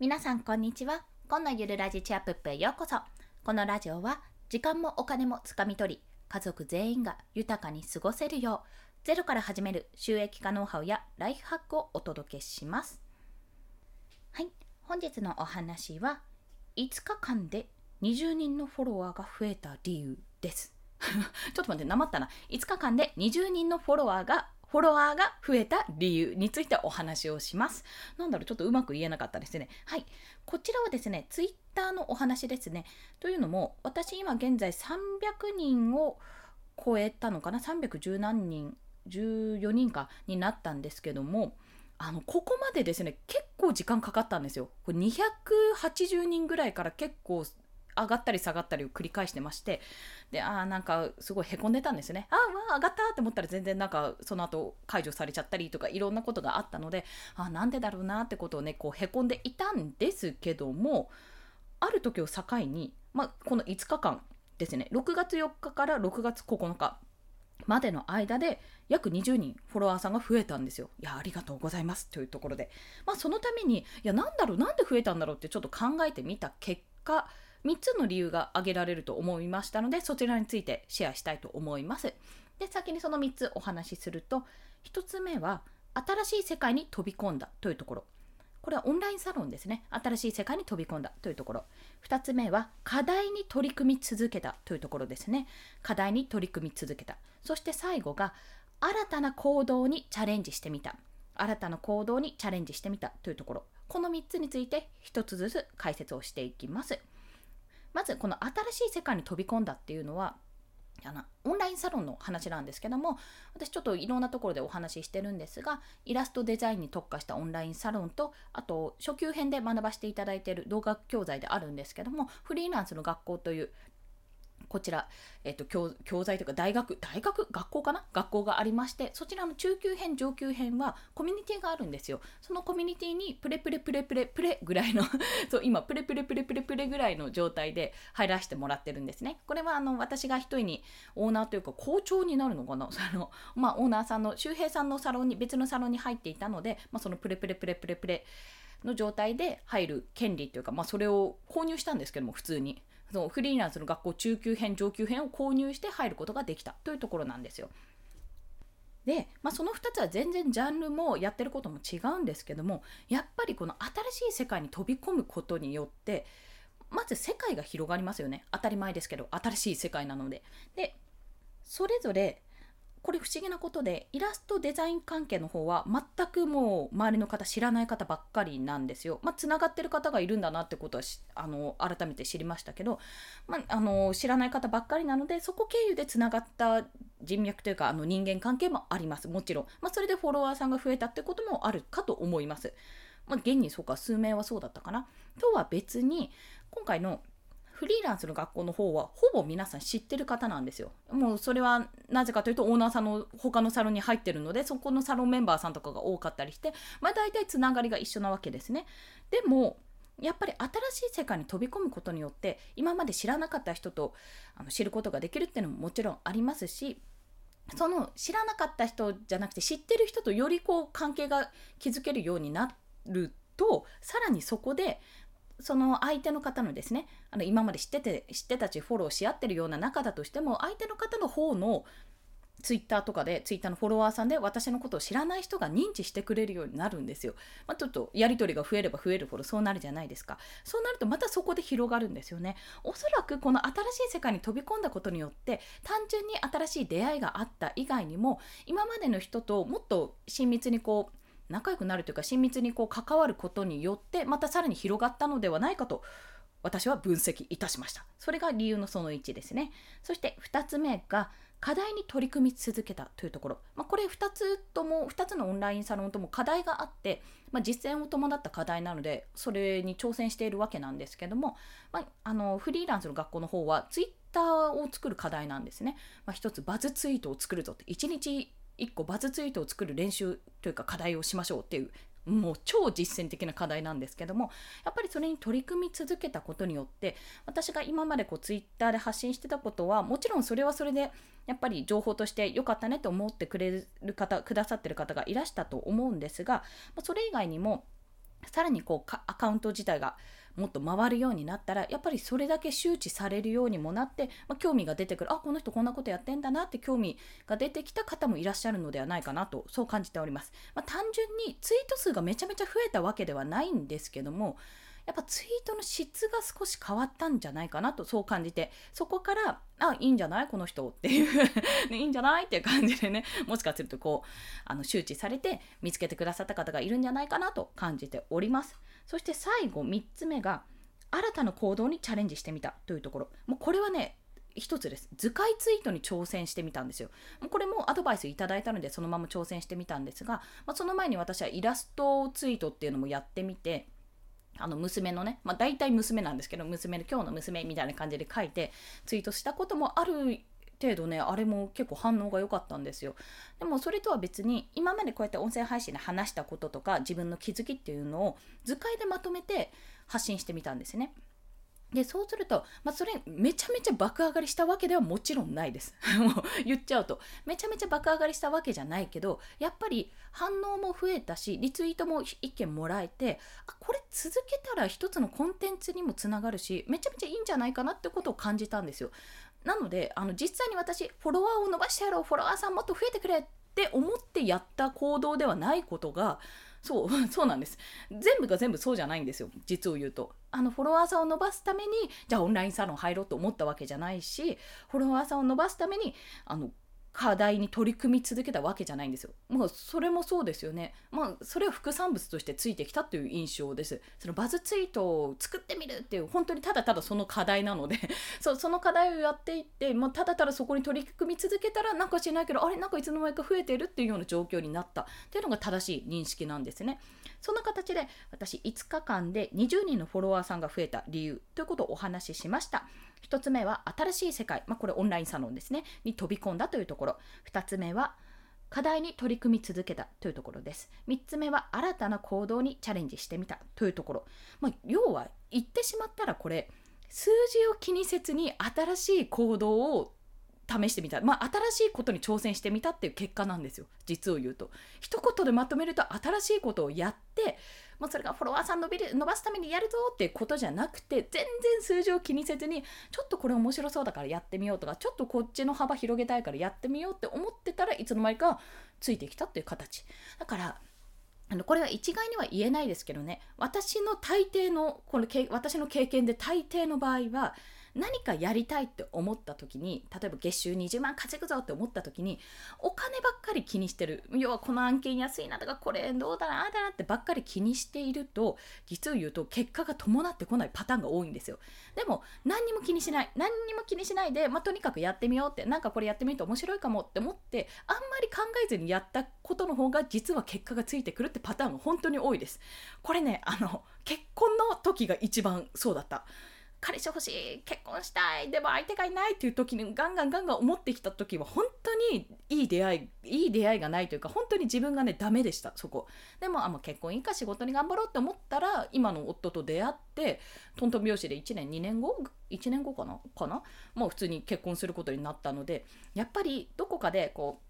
皆さんこんにちは。今のゆるラジチアップップへようこそ。このラジオは時間もお金もつかみ取り家族全員が豊かに過ごせるようゼロから始める収益化ノウハウやライフハックをお届けします。はい。本日のお話は5日間で20人のフォロワーが増えた理由です。ちょっと待って、なまったな。5日間で20人のフォロワーがフォロワーが増えた理由についてお話をします。なんだろう、ちょっとうまく言えなかったですね。はい。こちらはですね、ツイッターのお話ですね。というのも、私今現在300人を超えたのかな ?310 何人、14人かになったんですけども、あのここまでですね結構時間かかったんですよ。これ280人ぐらいから結構上がったり下がったりを繰り返してましてであなんかすごいへこんでたんですよね。ああ上がったって思ったら全然なんかその後解除されちゃったりとかいろんなことがあったのでああなんでだろうなってことをねこうへこんでいたんですけどもある時を境に、まあ、この5日間ですね。6月4日から6月9日までの間で約20人フォロワーさんが増えたんですよ。いやありがとうございますというところで、まあ、そのためにいやなんだろうなんで増えたんだろうってちょっと考えてみた結果3つの理由が挙げられると思いましたのでそちらについてシェアしたいと思います。で先にその3つお話しすると1つ目は新しい世界に飛び込んだというところ。これはオンラインサロンですね。新しい世界に飛び込んだというところ。2つ目は課題に取り組み続けたというところですね。課題に取り組み続けた。そして最後が新たな行動にチャレンジしてみた。新たな行動にチャレンジしてみたというところ。この3つについて1つずつ解説をしていきます。まずこの新しい世界に飛び込んだっていうのはあのオンラインサロンの話なんですけども私ちょっといろんなところでお話ししてるんですがイラストデザインに特化したオンラインサロンとあと初級編で学ばせていただいている動画教材であるんですけどもフリーランスの学校というこちら、えっと、教教材というか大学、大学？学校かな？学校がありまして、そちらの中級編、上級編はコミュニティがあるんですよ。そのコミュニティにプレプレプレプレプレぐらいの そう今、プレプレプレプレプレぐらいの状態で入らせてもらってるんですね。これはあの私が一人にオーナーというか校長になるのかな？その、まあ、オーナーさんの、周平さんのサロンに、別のサロンに入っていたので、まあ、そのプレプレプレプレプレの状態で入る権利というか、まあ、それを購入したんですけども普通にそのフリーランスの学校中級編上級編を購入して入ることができたというところなんですよ。で、まあ、その2つは全然ジャンルもやってることも違うんですけどもやっぱりこの新しい世界に飛び込むことによってまず世界が広がりますよね当たり前ですけど新しい世界なので。でそれぞれこれ不思議なことでイラストデザイン関係の方は全くもう周りの方知らない方ばっかりなんですよ。まあ、つながってる方がいるんだなってことはあの改めて知りましたけど、まあ、あの知らない方ばっかりなのでそこ経由でつながった人脈というかあの人間関係もありますもちろん、まあ、それでフォロワーさんが増えたってこともあるかと思います。まあ、現にそうか数名はそうだったかな。とは別に今回のフリーランスの学校の方はほぼ皆さん知ってる方なんですよ。もうそれはなぜかというとオーナーさんの他のサロンに入ってるのでそこのサロンメンバーさんとかが多かったりして、まあ、大体つながりが一緒なわけですね。でもやっぱり新しい世界に飛び込むことによって今まで知らなかった人とあの知ることができるっていうのももちろんありますしその知らなかった人じゃなくて知ってる人とよりこう関係が築けるようになるとさらにそこでその相手の方のですねあの今まで知ってて知ってたちフォローし合ってるような仲だとしても相手の方の方のツイッターとかでツイッターのフォロワーさんで私のことを知らない人が認知してくれるようになるんですよ。まあ、ちょっとやり取りが増えれば増えるほどそうなるじゃないですか。そうなるとまたそこで広がるんですよね。おそらくこの新しい世界に飛び込んだことによって単純に新しい出会いがあった以外にも今までの人ともっと親密にこう仲良くなるというか親密にこう関わることによってまたさらに広がったのではないかと私は分析いたしました。それが理由のその1ですね。そして2つ目が課題に取り組み続けたというところ、まあ、これ2つとも2つのオンラインサロンとも課題があって、まあ、実践を伴った課題なのでそれに挑戦しているわけなんですけども、まあ、あのフリーランスの学校の方はツイッターを作る課題なんですね、まあ、1つバズツイートを作るぞって1日1個バズツイートを作る練習というか課題をしましょうっていうもう超実践的な課題なんですけどもやっぱりそれに取り組み続けたことによって私が今までこうツイッターで発信してたことはもちろんそれはそれでやっぱり情報として良かったねと思ってくれる方くださってる方がいらしたと思うんですがそれ以外にもさらにこうアカウント自体がもっと回るようになったらやっぱりそれだけ周知されるようにもなって、まあ、興味が出てくる。あこの人こんなことやってんだなって興味が出てきた方もいらっしゃるのではないかなとそう感じております、まあ、単純にツイート数がめちゃめちゃ増えたわけではないんですけどもやっぱツイートの質が少し変わったんじゃないかなとそう感じてそこからあいいんじゃない？この人っていう。ねいいんじゃない？っていう感じでねもしかするとこうあの周知されて見つけてくださった方がいるんじゃないかなと感じております。そして最後3つ目が新たな行動にチャレンジしてみたというところ。もうこれはね一つです。図解ツイートに挑戦してみたんですよ。これもアドバイスいただいたのでそのまま挑戦してみたんですが、まあ、その前に私はイラストツイートっていうのもやってみてあの娘のね、まあ、大体娘なんですけど娘の今日の娘みたいな感じで書いてツイートしたこともある程度ねあれも結構反応が良かったんですよ。でもそれとは別に今までこうやって音声配信で話したこととか自分の気づきっていうのを図解でまとめて発信してみたんですね。でそうすると、まあ、それめちゃめちゃ爆上がりしたわけではもちろんないです。もう言っちゃうとめちゃめちゃ爆上がりしたわけじゃないけどやっぱり反応も増えたしリツイートも1件もらえてあこれ続けたら一つのコンテンツにもつながるしめちゃめちゃいいんじゃないかなってことを感じたんですよ。なのであの実際に私フォロワーを伸ばしてやろうフォロワーさんもっと増えてくれって思ってやった行動ではないことがそう そうなんです。全部が全部そうじゃないんですよ。実を言うと。あのフォロワーさんを伸ばすためにじゃあオンラインサロン入ろうと思ったわけじゃないしフォロワーさんを伸ばすためにあの課題に取り組み続けたわけじゃないんですよ。まあそれもそうですよね。まあそれは副産物としてついてきたという印象です。そのバズツイートを作ってみるっていう本当にただただその課題なので そその課題をやっていって、まあ、ただただそこに取り組み続けたらなんか知らないけどあれ？なんかいつの間にか増えてるっていうような状況になったっていうのが正しい認識なんですね。そんな形で私5日間で20人のフォロワーさんが増えた理由ということをお話ししました。1つ目は新しい世界、まあ、これオンラインサロンですね、に飛び込んだというところ。2つ目は課題に取り組み続けたというところです。3つ目は新たな行動にチャレンジしてみたというところ。まあ、要は言ってしまったらこれ数字を気にせずに新しい行動を試してみた、まあ、新しいことに挑戦してみたっていう結果なんですよ。実を言うと。一言でまとめると新しいことをやってまあ、それがフォロワーさん伸びる伸ばすためにやるぞっていうことじゃなくて全然数字を気にせずにちょっとこれ面白そうだからやってみようとかちょっとこっちの幅広げたいからやってみようって思ってたらいつの間にかついてきたっていう形。だからあのこれは一概には言えないですけどね。私の大抵のこの私の経験で大抵の場合は何かやりたいって思った時に例えば月収20万稼ぐぞって思った時にお金ばっかり気にしてる。要はこの案件安いなとかこれどうだなあだなってばっかり気にしていると実を言うと結果が伴ってこないパターンが多いんですよ。でも何にも気にしない何にも気にしないで、まあ、とにかくやってみようってなんかこれやってみると面白いかもって思ってあんまり考えずにやったことの方が実は結果がついてくるってパターンが本当に多いです。これねあの結婚の時が一番そうだった。彼氏欲しい結婚したいでも相手がいないっていう時にガンガンガンガン思ってきた時は本当にいい出会いいい出会いがないというか本当に自分がねダメでしたそこ。でもあもう結婚いいか仕事に頑張ろうって思ったら今の夫と出会ってトントン拍子で1年2年後？1年後かな？かな？もう普通に結婚することになったのでやっぱりどこかでこう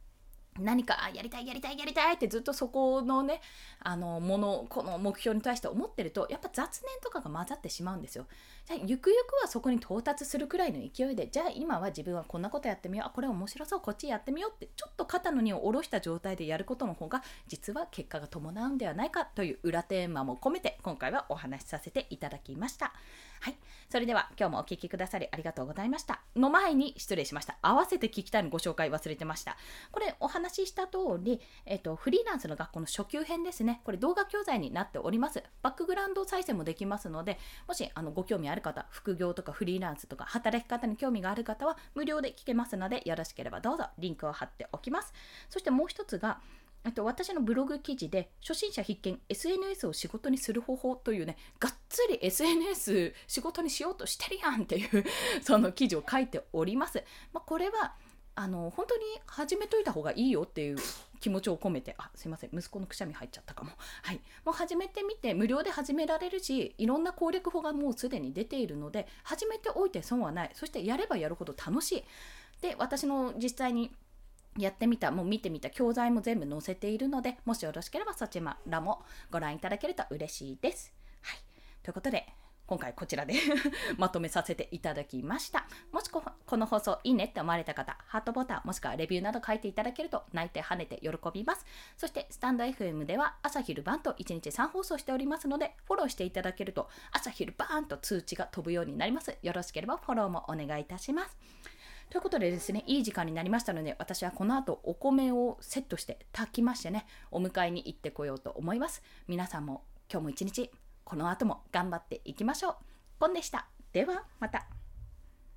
何かやりたいやりたいやりたいってずっとそこのねあのものこの目標に対して思ってるとやっぱ雑念とかが混ざってしまうんですよ。じゃあゆくゆくはそこに到達するくらいの勢いでじゃあ今は自分はこんなことやってみようあこれ面白そうこっちやってみようってちょっと肩の荷を下ろした状態でやることの方が実は結果が伴うんではないかという裏テーマも込めて今回はお話しさせていただきました。はい。それでは今日もお聴きくださりありがとうございました。の前に失礼しました。合わせて聞きたいのご紹介忘れてました。これ話しした通り、えっと、フリーランスの学校の初級編ですね。これ動画教材になっております。バックグラウンド再生もできますので、もしあのご興味ある方、副業とかフリーランスとか働き方に興味がある方は無料で聞けますので、よろしければどうぞリンクを貼っておきます。そしてもう一つが、あと私のブログ記事で初心者必見 SNS を仕事にする方法というねがっつり SNS 仕事にしようとしてるやんっていうその記事を書いております。まあ、これはあの本当に始めといた方がいいよっていう気持ちを込めて。あすいません。息子のくしゃみ入っちゃったかも。はい。もう始めてみて無料で始められるしいろんな攻略法がもうすでに出ているので始めておいて損はない。そしてやればやるほど楽しい。で私の実際にやってみた、もう見てみた教材も全部載せているので、もしよろしければそちらもご覧いただけると嬉しいです。はい。ということで、今回こちらで まとめさせていただきました。もしこの放送いいねって思われた方、ハートボタンもしくはレビューなど書いていただけると泣いて跳ねて喜びます。そしてスタンド FM では朝昼晩と1日3放送しておりますので、フォローしていただけると朝昼バーンと通知が飛ぶようになります。よろしければフォローもお願いいたします。ということでですね、いい時間になりましたので、私はこの後お米をセットして炊きましてね、お迎えに行ってこようと思います。皆さんも今日も一日この後も頑張っていきましょう。ポンでした。ではまた。